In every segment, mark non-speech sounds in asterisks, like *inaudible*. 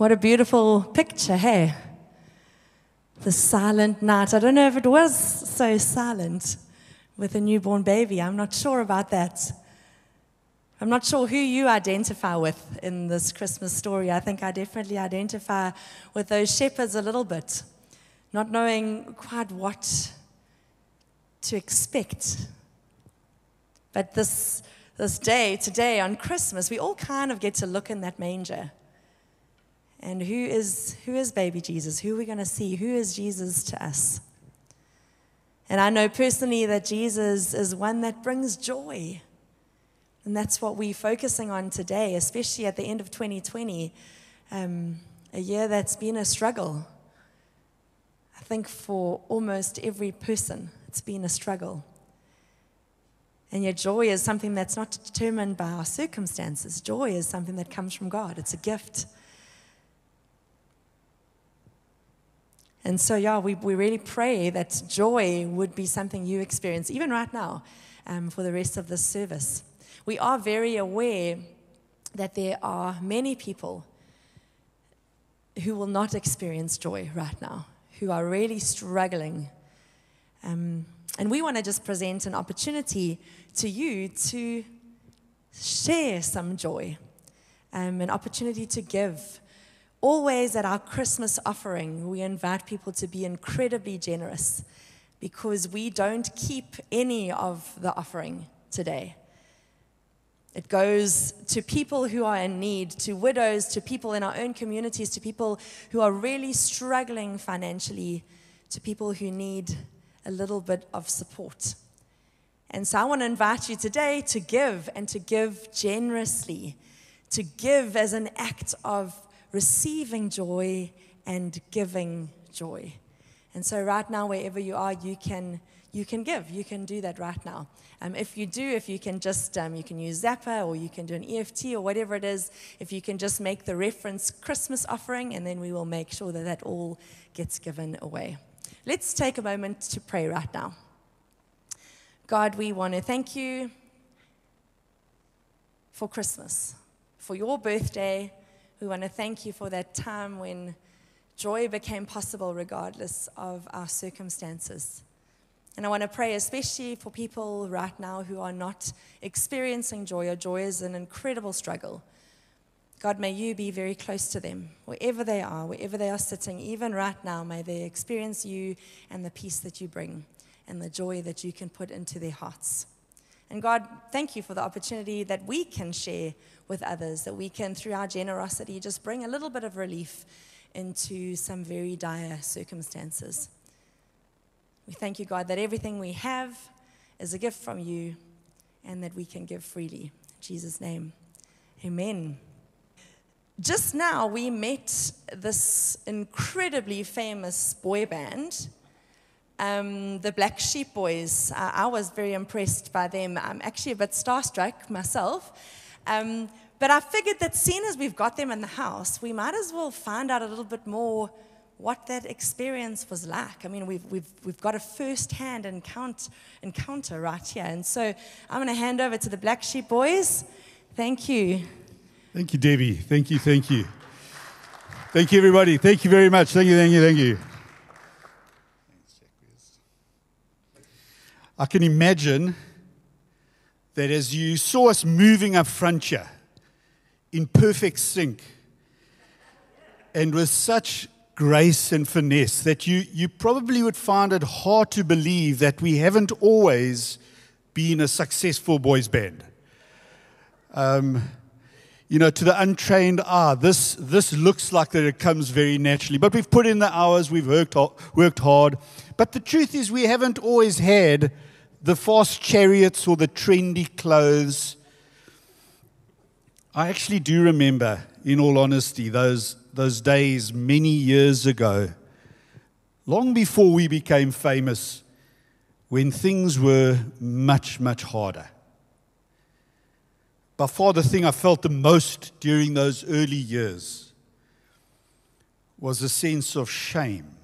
What a beautiful picture, hey? The silent night. I don't know if it was so silent with a newborn baby. I'm not sure about that. I'm not sure who you identify with in this Christmas story. I think I definitely identify with those shepherds a little bit, not knowing quite what to expect. But this, this day, today on Christmas, we all kind of get to look in that manger. And who is, who is baby Jesus? Who are we going to see? Who is Jesus to us? And I know personally that Jesus is one that brings joy. And that's what we're focusing on today, especially at the end of 2020, um, a year that's been a struggle. I think for almost every person, it's been a struggle. And yet, joy is something that's not determined by our circumstances. Joy is something that comes from God, it's a gift. And so, yeah, we, we really pray that joy would be something you experience, even right now, um, for the rest of this service we are very aware that there are many people who will not experience joy right now, who are really struggling. Um, and we want to just present an opportunity to you to share some joy, um, an opportunity to give. Always at our Christmas offering, we invite people to be incredibly generous because we don't keep any of the offering today. It goes to people who are in need, to widows, to people in our own communities, to people who are really struggling financially, to people who need a little bit of support. And so I want to invite you today to give and to give generously, to give as an act of receiving joy and giving joy. And so, right now, wherever you are, you can, you can give. You can do that right now. Um, if you do, if you can just, um, you can use Zapper or you can do an EFT or whatever it is, if you can just make the reference Christmas offering, and then we will make sure that that all gets given away. Let's take a moment to pray right now. God, we want to thank you for Christmas, for your birthday. We want to thank you for that time when joy became possible regardless of our circumstances. And I want to pray especially for people right now who are not experiencing joy, or joy is an incredible struggle. God, may you be very close to them, wherever they are, wherever they are sitting, even right now, may they experience you and the peace that you bring and the joy that you can put into their hearts. And God, thank you for the opportunity that we can share with others, that we can, through our generosity, just bring a little bit of relief into some very dire circumstances. We thank you, God, that everything we have is a gift from you and that we can give freely. In Jesus' name, amen. Just now, we met this incredibly famous boy band, um, the Black Sheep Boys. Uh, I was very impressed by them. I'm actually a bit starstruck myself. Um, but I figured that seeing as we've got them in the house, we might as well find out a little bit more what that experience was like. I mean, we've, we've, we've got a first hand encounter, encounter right here. And so I'm going to hand over to the Black Sheep Boys. Thank you. Thank you, Debbie. Thank you, thank you. Thank you, everybody. Thank you very much. Thank you, thank you, thank you. I can imagine that as you saw us moving up front here in perfect sync and with such grace and finesse that you, you probably would find it hard to believe that we haven't always been a successful boys' band. Um, you know, to the untrained eye, this, this looks like that it comes very naturally. But we've put in the hours, we've worked, worked hard. But the truth is, we haven't always had the fast chariots or the trendy clothes. I actually do remember, in all honesty, those, those days many years ago, long before we became famous, when things were much, much harder. By far, the thing I felt the most during those early years was a sense of shame.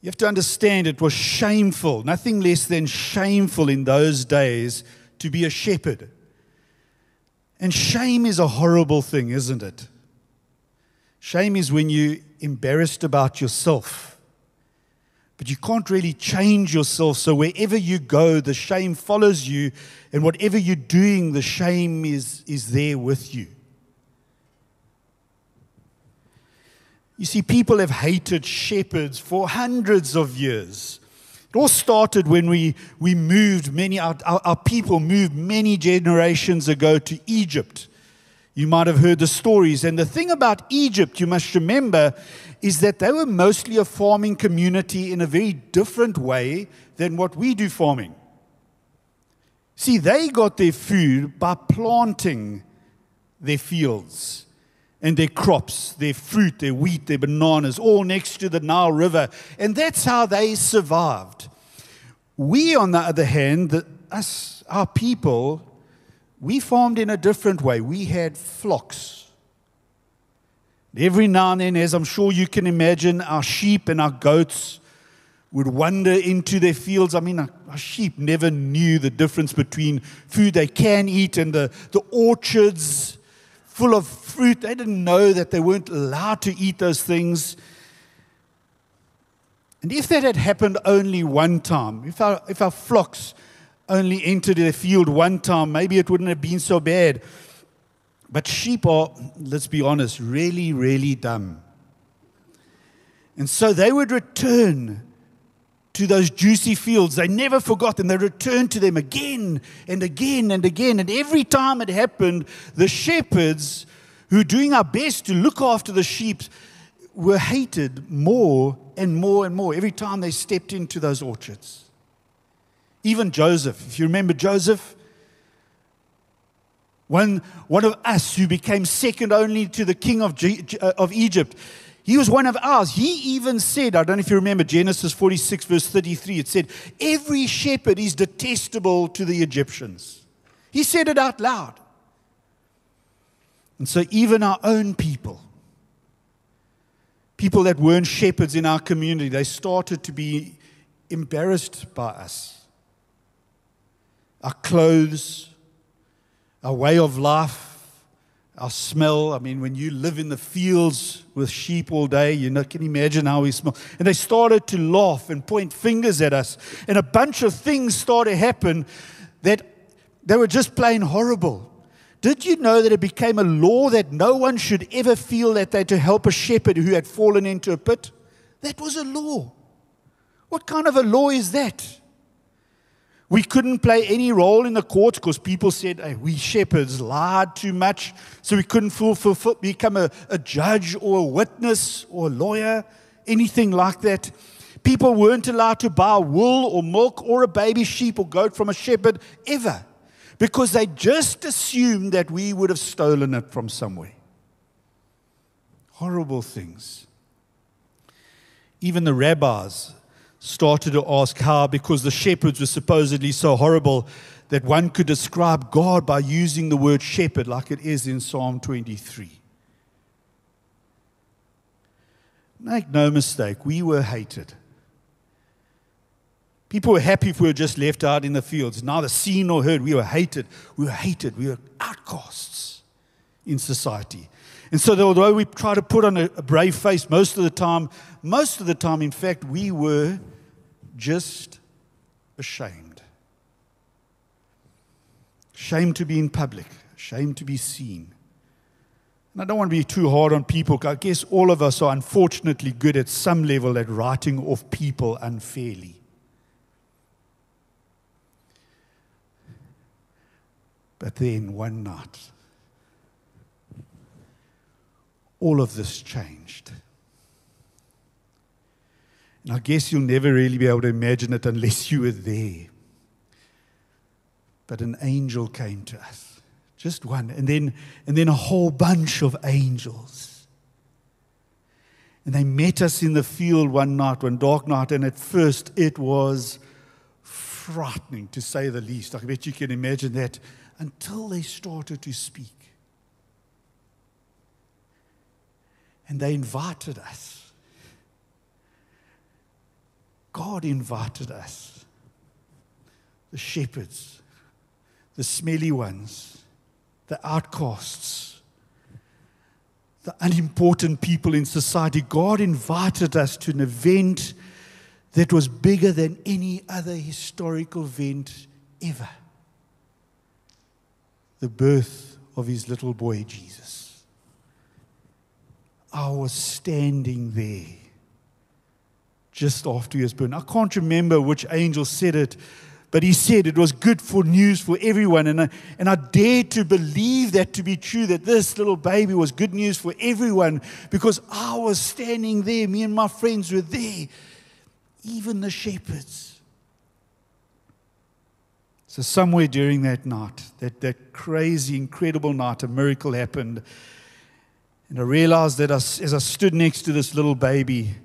You have to understand it was shameful, nothing less than shameful in those days to be a shepherd. And shame is a horrible thing, isn't it? Shame is when you're embarrassed about yourself, but you can't really change yourself. So wherever you go, the shame follows you, and whatever you're doing, the shame is, is there with you. You see, people have hated shepherds for hundreds of years. It all started when we, we moved, many, our, our, our people moved many generations ago to Egypt. You might have heard the stories. And the thing about Egypt, you must remember, is that they were mostly a farming community in a very different way than what we do farming. See, they got their food by planting their fields and their crops, their fruit, their wheat, their bananas, all next to the Nile River. And that's how they survived. We, on the other hand, the, us, our people, we farmed in a different way. We had flocks. Every now and then, as I'm sure you can imagine, our sheep and our goats would wander into their fields. I mean, our, our sheep never knew the difference between food they can eat and the, the orchards full of fruit. They didn't know that they weren't allowed to eat those things. And if that had happened only one time, if our, if our flocks only entered their field one time, maybe it wouldn't have been so bad. But sheep are, let's be honest, really, really dumb. And so they would return to those juicy fields. They never forgot them. They returned to them again and again and again. And every time it happened, the shepherds who were doing our best to look after the sheep were hated more and more and more every time they stepped into those orchards. Even Joseph, if you remember Joseph, one, one of us who became second only to the king of, G, uh, of Egypt, he was one of ours. He even said, I don't know if you remember Genesis 46, verse 33, it said, Every shepherd is detestable to the Egyptians. He said it out loud. And so, even our own people, people that weren't shepherds in our community, they started to be embarrassed by us. Our clothes, our way of life, our smell. I mean, when you live in the fields with sheep all day, you know, can imagine how we smell. And they started to laugh and point fingers at us. And a bunch of things started to happen that they were just plain horrible. Did you know that it became a law that no one should ever feel that they had to help a shepherd who had fallen into a pit? That was a law. What kind of a law is that? We couldn't play any role in the court because people said, hey, we shepherds lied too much, so we couldn't fulfill, become a, a judge or a witness or a lawyer, anything like that. People weren't allowed to buy wool or milk or a baby sheep or goat from a shepherd ever because they just assumed that we would have stolen it from somewhere. Horrible things. Even the rabbis started to ask how, because the shepherds were supposedly so horrible, that one could describe God by using the word shepherd, like it is in Psalm 23. Make no mistake, we were hated. People were happy if we were just left out in the fields, neither seen nor heard. We were hated. We were hated. We were outcasts in society. And so, although we try to put on a, brave face most of the time, most of the time, in fact, we were just ashamed. Shame to be in public, shame to be seen. And I don't want to be too hard on people. I guess all of us are unfortunately good at some level at writing off people unfairly. But then one night, all of this changed. I guess you'll never really be able to imagine it unless you were there. But an angel came to us, just one, and then, and then a whole bunch of angels. And they met us in the field one night, one dark night, and at first it was frightening to say the least. I bet you can imagine that until they started to speak. And they invited us. God invited us. The shepherds, the smelly ones, the outcasts, the unimportant people in society. God invited us to an event that was bigger than any other historical event ever the birth of his little boy Jesus. I was standing there just after he was born. I can't remember which angel said it, but he said it was good for news for everyone. And I, and I dared to believe that to be true, that this little baby was good news for everyone because I was standing there. Me and my friends were there, even the shepherds. So, somewhere during that night, that, that crazy, incredible night, a miracle happened. And I realized that as I stood next to this little baby,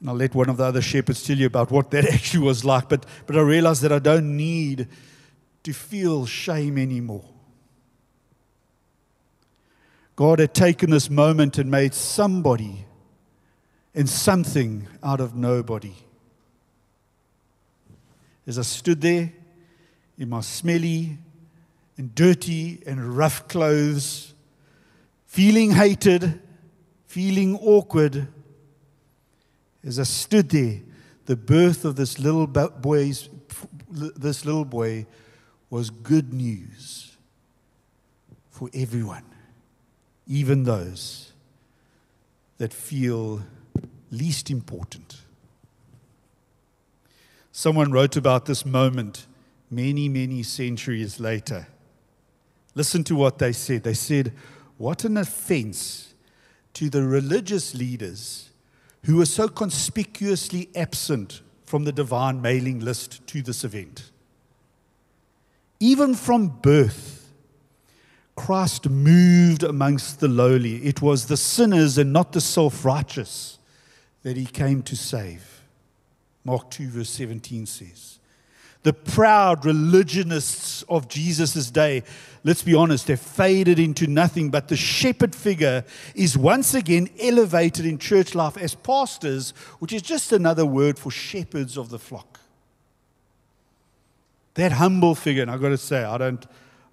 and I'll let one of the other shepherds tell you about what that *laughs* actually was like. But, but I realized that I don't need to feel shame anymore. God had taken this moment and made somebody and something out of nobody. As I stood there in my smelly and dirty and rough clothes, feeling hated, feeling awkward, as I stood there, the birth of this little boy's, this little boy was good news for everyone, even those that feel least important. Someone wrote about this moment many, many centuries later. Listen to what they said. They said, What an offense to the religious leaders who were so conspicuously absent from the divine mailing list to this event. Even from birth, Christ moved amongst the lowly. It was the sinners and not the self righteous that he came to save. Mark 2, verse 17 says. The proud religionists of Jesus' day, let's be honest, they've faded into nothing, but the shepherd figure is once again elevated in church life as pastors, which is just another word for shepherds of the flock. That humble figure, and I've got to say, I don't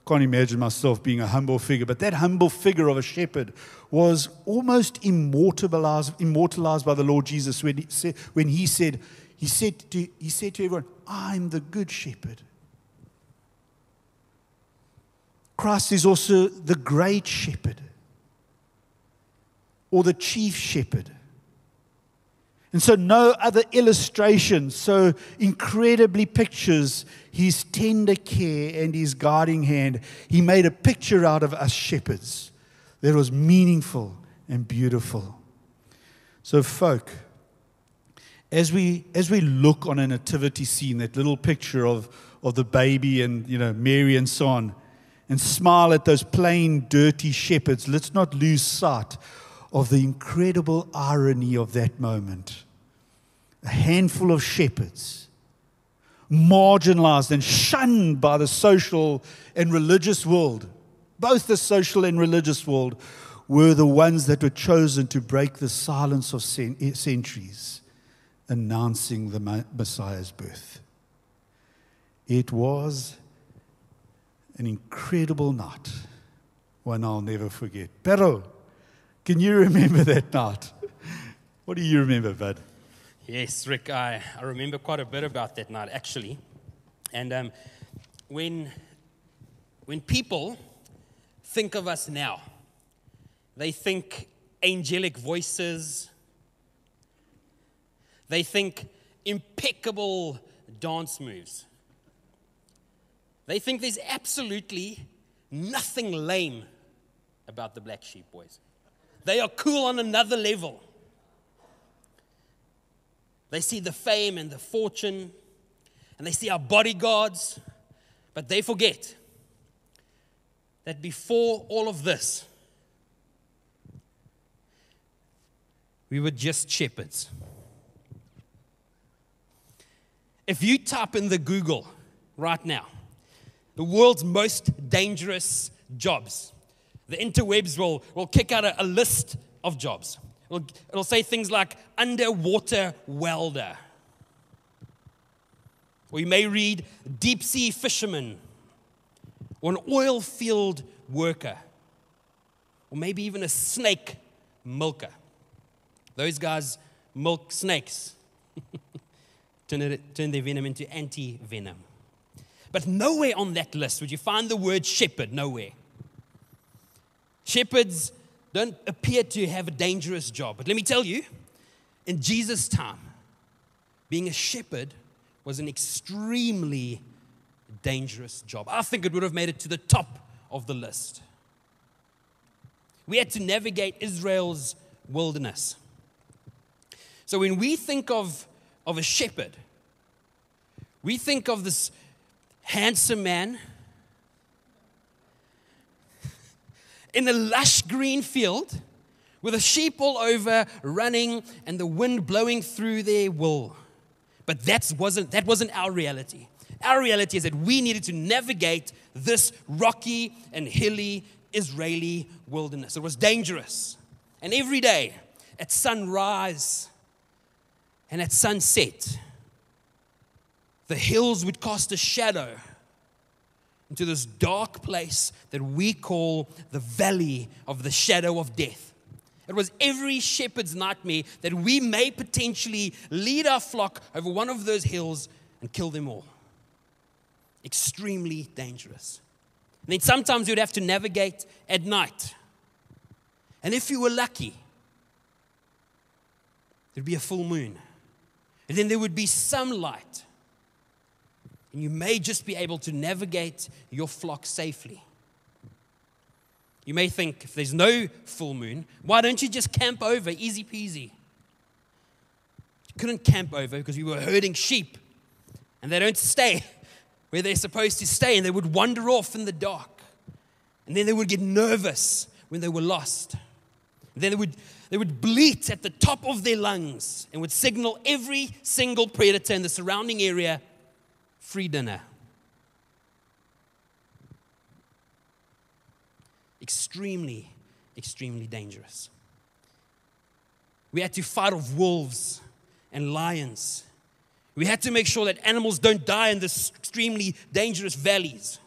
can't imagine myself being a humble figure, but that humble figure of a shepherd was almost immortalized, immortalized by the Lord Jesus when he said, when he said, he said to, he said to everyone, I'm the good shepherd. Christ is also the great shepherd or the chief shepherd. And so, no other illustration so incredibly pictures his tender care and his guiding hand. He made a picture out of us shepherds that was meaningful and beautiful. So, folk, as we, as we look on a nativity scene, that little picture of, of the baby and you know, Mary and so on, and smile at those plain, dirty shepherds, let's not lose sight of the incredible irony of that moment. A handful of shepherds, marginalized and shunned by the social and religious world, both the social and religious world, were the ones that were chosen to break the silence of centuries announcing the Messiah's birth. It was an incredible night, one I'll never forget. Pero, can you remember that night? What do you remember, bud? Yes, Rick, I, I remember quite a bit about that night, actually. And um, when, when people think of us now, they think angelic voices, they think impeccable dance moves. They think there's absolutely nothing lame about the Black Sheep Boys. They are cool on another level. They see the fame and the fortune, and they see our bodyguards, but they forget that before all of this, we were just shepherds. If you type in the Google right now, the world's most dangerous jobs, the interwebs will, will kick out a, a list of jobs. It'll, it'll say things like underwater welder. Or you may read deep sea fisherman or an oil field worker. or maybe even a snake milker. Those guys milk snakes, turn, their venom into anti venom. But nowhere on that list would you find the word shepherd, nowhere. Shepherds don't appear to have a dangerous job. But let me tell you, in Jesus' time, being a shepherd was an extremely dangerous job. I think it would have made it to the top of the list. We had to navigate Israel's wilderness. So when we think of, of a shepherd, we think of this handsome man in a lush green field with the sheep all over running and the wind blowing through their wool. But that wasn't, that wasn't our reality. Our reality is that we needed to navigate this rocky and hilly Israeli wilderness. It was dangerous. And every day at sunrise and at sunset, the hills would cast a shadow into this dark place that we call the valley of the shadow of death. It was every shepherd's nightmare that we may potentially lead our flock over one of those hills and kill them all. Extremely dangerous. And then sometimes you'd have to navigate at night. And if you were lucky, there'd be a full moon. And then there would be some light. And you may just be able to navigate your flock safely. You may think if there's no full moon, why don't you just camp over? Easy peasy. You couldn't camp over because we were herding sheep and they don't stay *laughs* where they're supposed to stay and they would wander off in the dark. And then they would get nervous when they were lost. And then they would, they would bleat at the top of their lungs and would signal every single predator in the surrounding area free dinner. Extremely, extremely dangerous. We had to fight off wolves and lions. We had to make sure that animals don't die in this extremely dangerous valleys.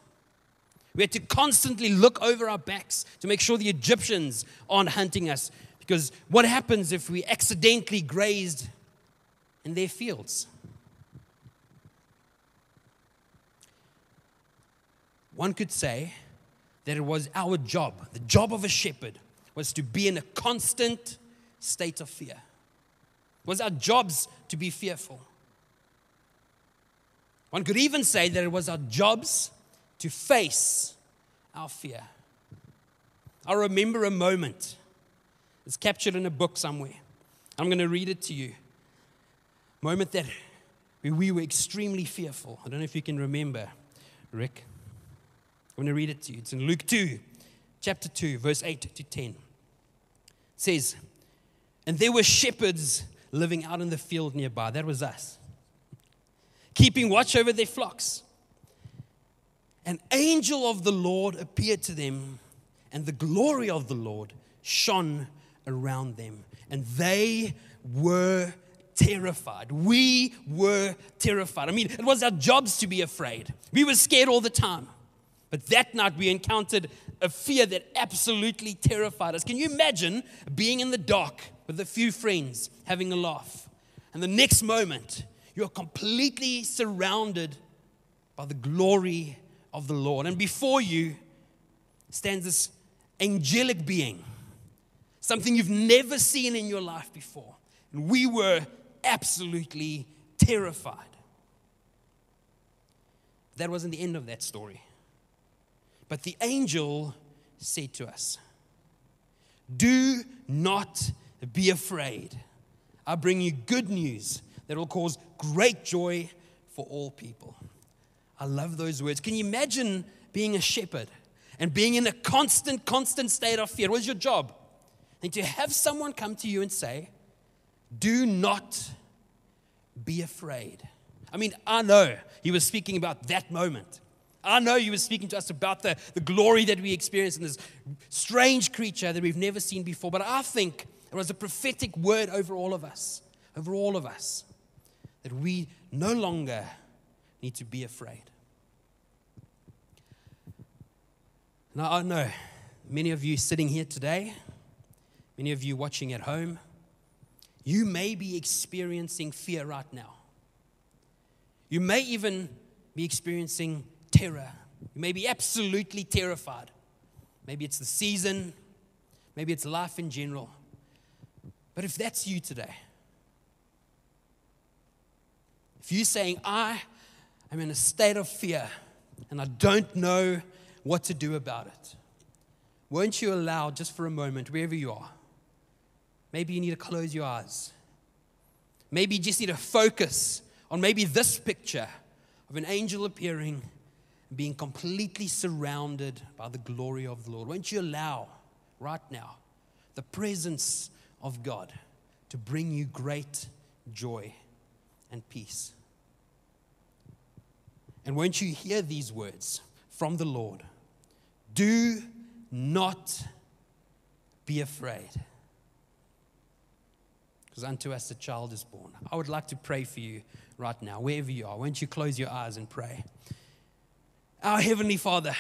We had to constantly look over our backs to make sure the Egyptians aren't hunting us. Because what happens if we accidentally grazed in their fields? One could say that it was our job, the job of a shepherd, was to be in a constant state of fear. It was our jobs to be fearful. One could even say that it was our jobs to face our fear. I remember a moment. It's captured in a book somewhere. I'm going to read it to you. Moment that we were extremely fearful. I don't know if you can remember, Rick. I'm going to read it to you. It's in Luke 2, chapter 2, verse 8 to 10. It says, And there were shepherds living out in the field nearby. That was us. Keeping watch over their flocks. An angel of the Lord appeared to them, and the glory of the Lord shone around them. And they were terrified. We were terrified. I mean, it was our jobs to be afraid. We were scared all the time. But that night we encountered a fear that absolutely terrified us. Can you imagine being in the dark with a few friends having a laugh? And the next moment, you're completely surrounded by the glory of the Lord. And before you stands this angelic being, something you've never seen in your life before. And we were absolutely terrified. That wasn't the end of that story. But the angel said to us, Do not be afraid. I bring you good news that will cause great joy for all people. I love those words. Can you imagine being a shepherd and being in a constant, constant state of fear? What's your job? And to have someone come to you and say, Do not be afraid. I mean, I know he was speaking about that moment. I know you were speaking to us about the, the glory that we experience in this strange creature that we've never seen before, but I think it was a prophetic word over all of us, over all of us, that we no longer need to be afraid. Now, I know many of you sitting here today, many of you watching at home, you may be experiencing fear right now. You may even be experiencing terror. You may be absolutely terrified. Maybe it's the season, maybe it's life in general. But if that's you today, if you're saying, I am in a state of fear and I don't know what to do about it, won't you allow just for a moment, wherever you are, maybe you need to close your eyes. Maybe you just need to focus on maybe this picture of an angel appearing and being completely surrounded by the glory of the Lord. Won't you allow right now the presence of God to bring you great joy and peace? And won't you hear these words from the Lord? Do not be afraid. Because unto us a child is born. I would like to pray for you right now, wherever you are. Won't you close your eyes and pray? Our Heavenly Father,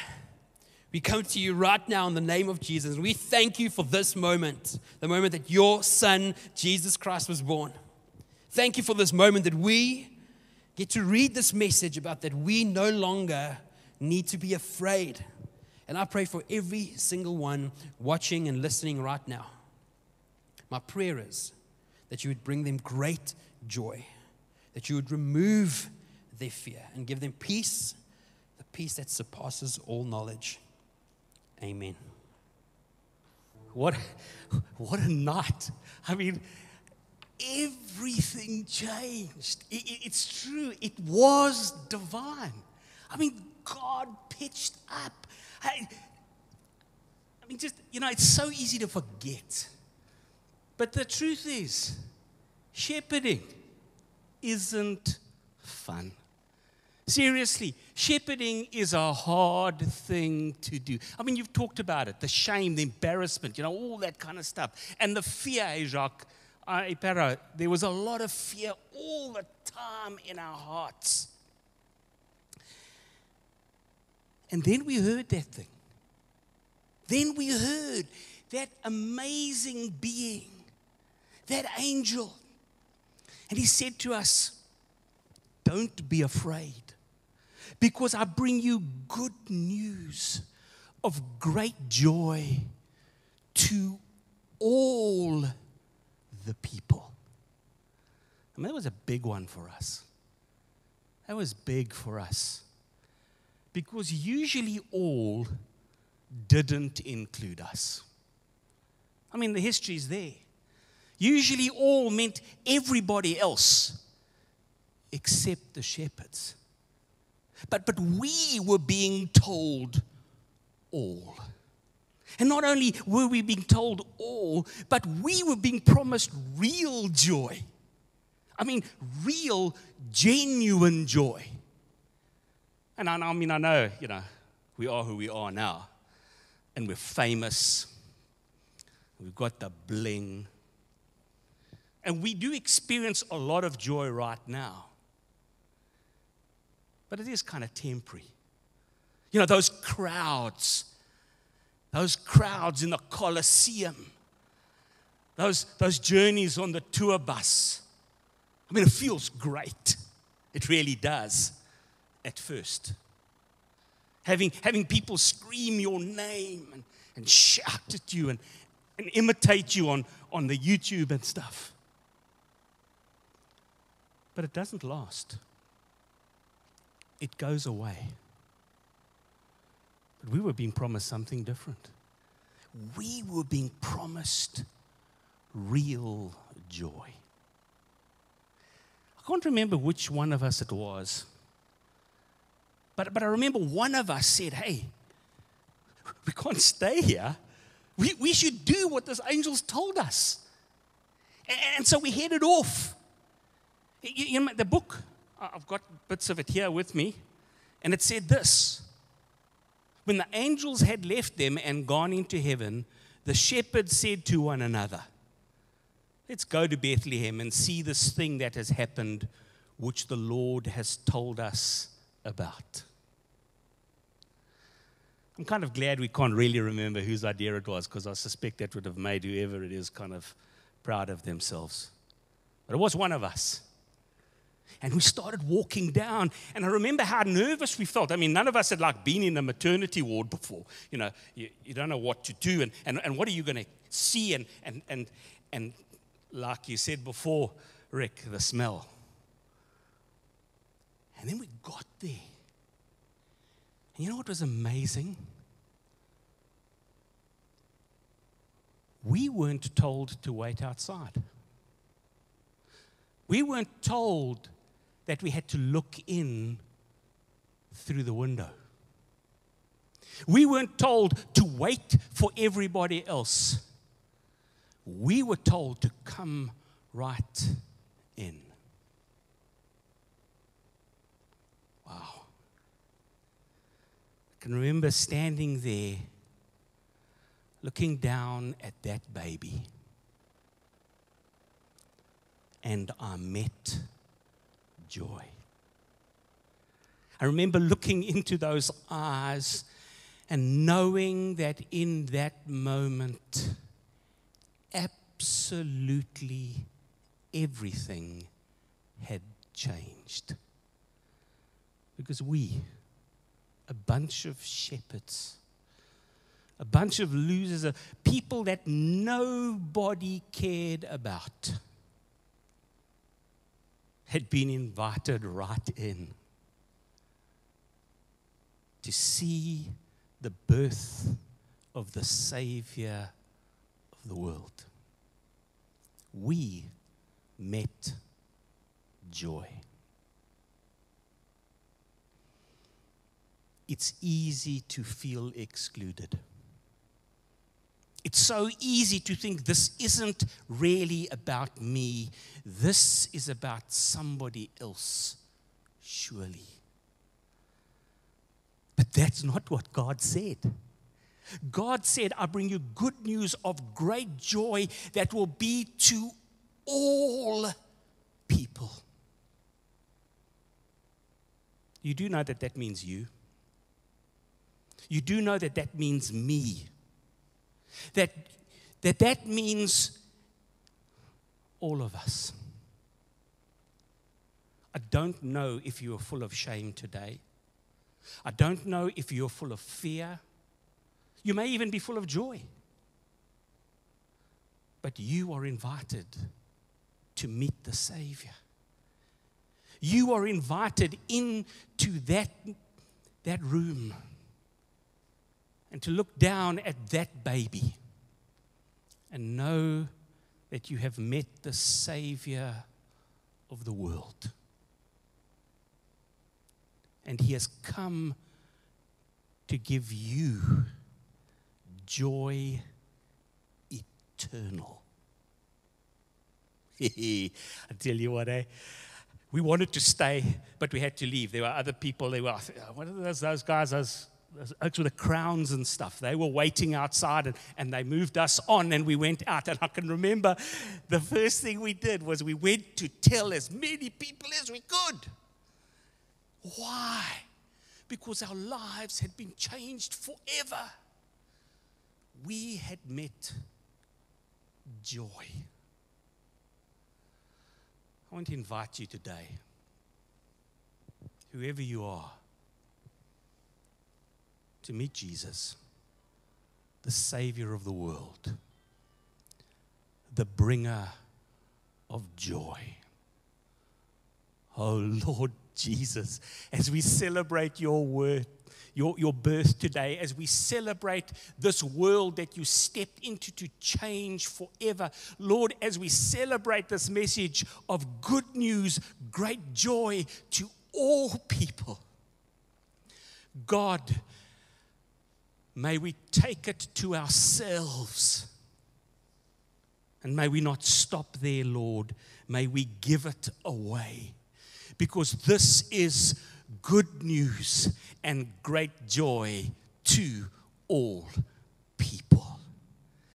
we come to you right now in the name of Jesus. We thank you for this moment, the moment that your Son, Jesus Christ, was born. Thank you for this moment that we get to read this message about that we no longer need to be afraid. And I pray for every single one watching and listening right now. My prayer is that you would bring them great joy, that you would remove their fear and give them peace, the peace that surpasses all knowledge. Amen. What, *laughs* what a night. I mean, everything changed. It, it, it's true, it was divine. I mean, God pitched up I, I mean, just, you know, it's so easy to forget. But the truth is, shepherding isn't fun. Seriously, shepherding is a hard thing to do. I mean, you've talked about it the shame, the embarrassment, you know, all that kind of stuff. And the fear, Jacques, uh, there was a lot of fear all the time in our hearts. And then we heard that thing. Then we heard that amazing being, that angel. And he said to us, Don't be afraid, because I bring you good news of great joy to all the people. I mean, that was a big one for us. That was big for us because usually all didn't include us. I mean, the history is there. Usually all meant everybody else except the shepherds. But, but we were being told all. And not only were we being told all, but we were being promised real joy. I mean, real, genuine joy. And I, I mean, I know, you know, we are who we are now. And we're famous. We've got the bling. And we do experience a lot of joy right now. But it is kind of temporary. You know, those crowds, those crowds in the Colosseum, those, those journeys on the tour bus. I mean, it feels great. It really does at first. Having, having people scream your name and, and shout at you and, and imitate you on, on the YouTube and stuff. But it doesn't last, it goes away. But we were being promised something different. We were being promised real joy. I can't remember which one of us it was but, but I remember one of us said, Hey, we can't stay here. We, we should do what those angels told us. And, and so we headed off. You, know, the book, I've got bits of it here with me, and it said this When the angels had left them and gone into heaven, the shepherds said to one another, Let's go to Bethlehem and see this thing that has happened, which the Lord has told us about. I'm kind of glad we can't really remember whose idea it was because I suspect that would have made whoever it is kind of proud of themselves. But it was one of us. And we started walking down, and I remember how nervous we felt. I mean, none of us had like been in a maternity ward before. You know, you, you don't know what to do, and, and, and what are you going to see? And, and, and, and like you said before, Rick, the smell. And then we got there. And you know what was amazing? We weren't told to wait outside. We weren't told that we had to look in through the window. We weren't told to wait for everybody else. We were told to come right in. Wow. I can remember standing there looking down at that baby. And I met joy. I remember looking into those eyes and knowing that in that moment, absolutely everything had changed. Because we, a bunch of shepherds, a bunch of losers, people that nobody cared about, had been invited right in to see the birth of the Savior of the world. We met joy. It's easy to feel excluded. It's so easy to think this isn't really about me. This is about somebody else, surely. But that's not what God said. God said, I bring you good news of great joy that will be to all people. You do know that that means you. You do know that that means me. That that, that means all of us. I don't know if you are full of shame today. I don't know if you're full of fear. You may even be full of joy. But you are invited to meet the Savior. You are invited into that, that room and to look down at that baby and know that you have met the Savior of the world. And He has come to give you joy eternal. *laughs* I tell you what, eh? We wanted to stay, but we had to leave. There were other people. They were, what are those, those guys? Those oaks with the crowns and stuff. They were waiting outside and, and they moved us on and we went out. And I can remember the first thing we did was we went to tell as many people as we could. Why? Because our lives had been changed forever. We had met joy. I want to invite you today, whoever you are to meet Jesus, the Savior of the world, the bringer of joy. Oh Lord Jesus, as we celebrate your word, your, your birth today, as we celebrate this world that you stepped into to change forever. Lord, as we celebrate this message of good news, great joy to all people, God, May we take it to ourselves. And may we not stop there, Lord. May we give it away. Because this is good news and great joy to all